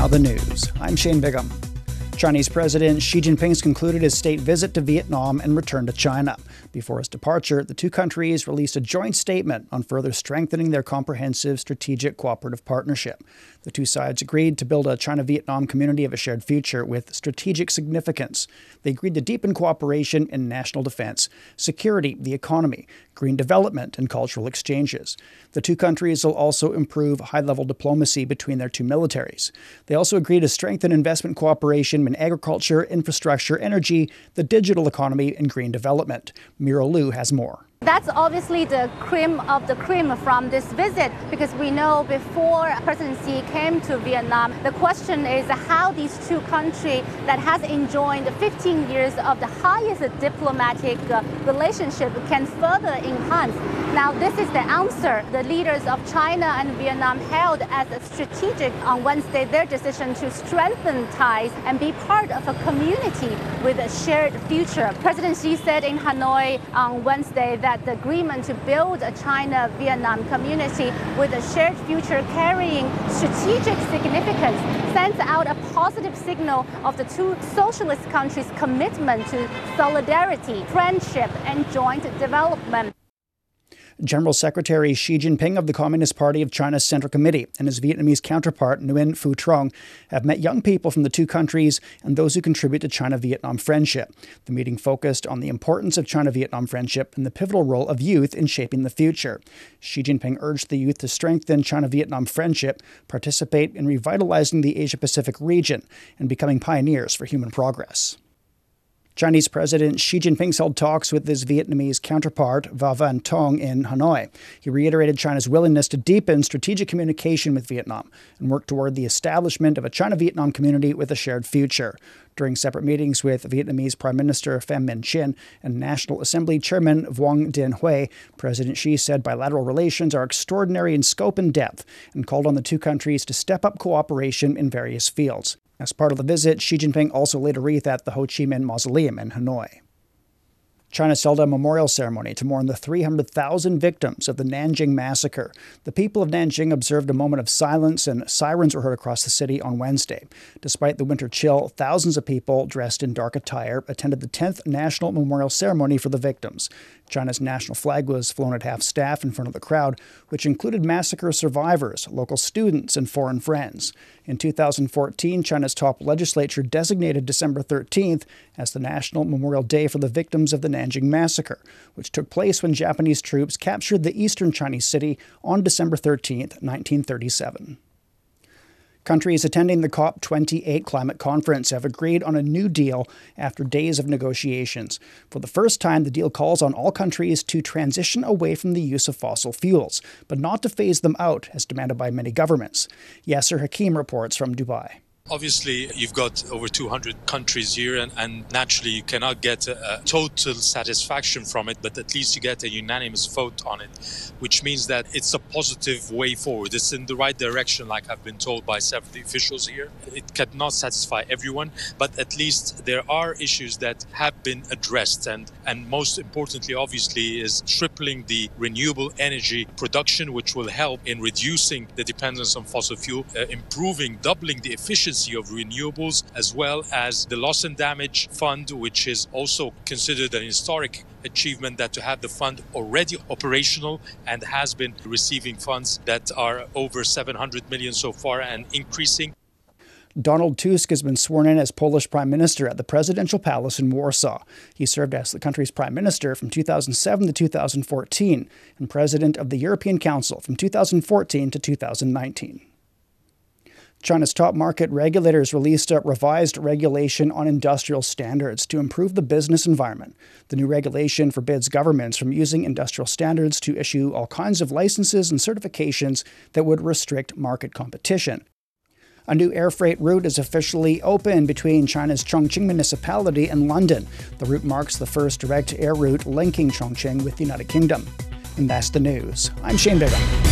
now the news. I'm Shane Bigham. Chinese President Xi Jinping's concluded his state visit to Vietnam and returned to China. Before his departure, the two countries released a joint statement on further strengthening their comprehensive strategic cooperative partnership. The two sides agreed to build a China Vietnam community of a shared future with strategic significance. They agreed to deepen cooperation in national defense, security, the economy, green development, and cultural exchanges. The two countries will also improve high level diplomacy between their two militaries. They also agreed to strengthen investment cooperation in agriculture, infrastructure, energy, the digital economy, and green development. Mira Liu has more. That's obviously the cream of the cream from this visit because we know before President Xi came to Vietnam, the question is how these two countries that has enjoyed 15 years of the highest diplomatic uh, relationship can further enhance. Now this is the answer. The leaders of China and Vietnam held as strategic on Wednesday their decision to strengthen ties and be part of a community with a shared future. President Xi said in Hanoi on Wednesday that that the agreement to build a China-Vietnam community with a shared future carrying strategic significance sends out a positive signal of the two socialist countries' commitment to solidarity, friendship, and joint development. General Secretary Xi Jinping of the Communist Party of China's Central Committee and his Vietnamese counterpart Nguyen Phu Trong have met young people from the two countries and those who contribute to China Vietnam friendship. The meeting focused on the importance of China Vietnam friendship and the pivotal role of youth in shaping the future. Xi Jinping urged the youth to strengthen China Vietnam friendship, participate in revitalizing the Asia Pacific region, and becoming pioneers for human progress. Chinese President Xi Jinping held talks with his Vietnamese counterpart, Vo Van Thuong, in Hanoi. He reiterated China's willingness to deepen strategic communication with Vietnam and work toward the establishment of a China Vietnam community with a shared future. During separate meetings with Vietnamese Prime Minister Pham Minh Chinh and National Assembly Chairman Vuong Dinh Hue, President Xi said bilateral relations are extraordinary in scope and depth and called on the two countries to step up cooperation in various fields. As part of the visit, Xi Jinping also laid a wreath at the Ho Chi Minh Mausoleum in Hanoi. China held a memorial ceremony to mourn the 300,000 victims of the Nanjing massacre. The people of Nanjing observed a moment of silence and sirens were heard across the city on Wednesday. Despite the winter chill, thousands of people dressed in dark attire attended the 10th National Memorial Ceremony for the victims. China's national flag was flown at half staff in front of the crowd, which included massacre survivors, local students, and foreign friends. In 2014, China's top legislature designated December 13th as the National Memorial Day for the victims of the Nanjing Massacre, which took place when Japanese troops captured the eastern Chinese city on December 13, 1937. Countries attending the COP28 climate conference have agreed on a new deal after days of negotiations. For the first time, the deal calls on all countries to transition away from the use of fossil fuels, but not to phase them out, as demanded by many governments. Yasser Hakim reports from Dubai. Obviously, you've got over 200 countries here, and, and naturally, you cannot get a, a, total satisfaction from it, but at least you get a unanimous vote on it, which means that it's a positive way forward. It's in the right direction, like I've been told by several officials here. It cannot satisfy everyone, but at least there are issues that have been addressed, and, and most importantly, obviously, is tripling the renewable energy production, which will help in reducing the dependence on fossil fuel, uh, improving, doubling the efficiency efficiency of renewables, as well as the loss and damage fund, which is also considered an historic achievement that to have the fund already operational and has been receiving funds that are over 700 million so far and increasing. Donald Tusk has been sworn in as Polish Prime Minister at the Presidential Palace in Warsaw. He served as the country's Prime Minister from 2007 to 2014 and President of the European Council from 2014 to 2019. China's top market regulators released a revised regulation on industrial standards to improve the business environment. The new regulation forbids governments from using industrial standards to issue all kinds of licenses and certifications that would restrict market competition. A new air freight route is officially open between China's Chongqing municipality and London. The route marks the first direct air route linking Chongqing with the United Kingdom. And that's the news. I'm Shane Bigham.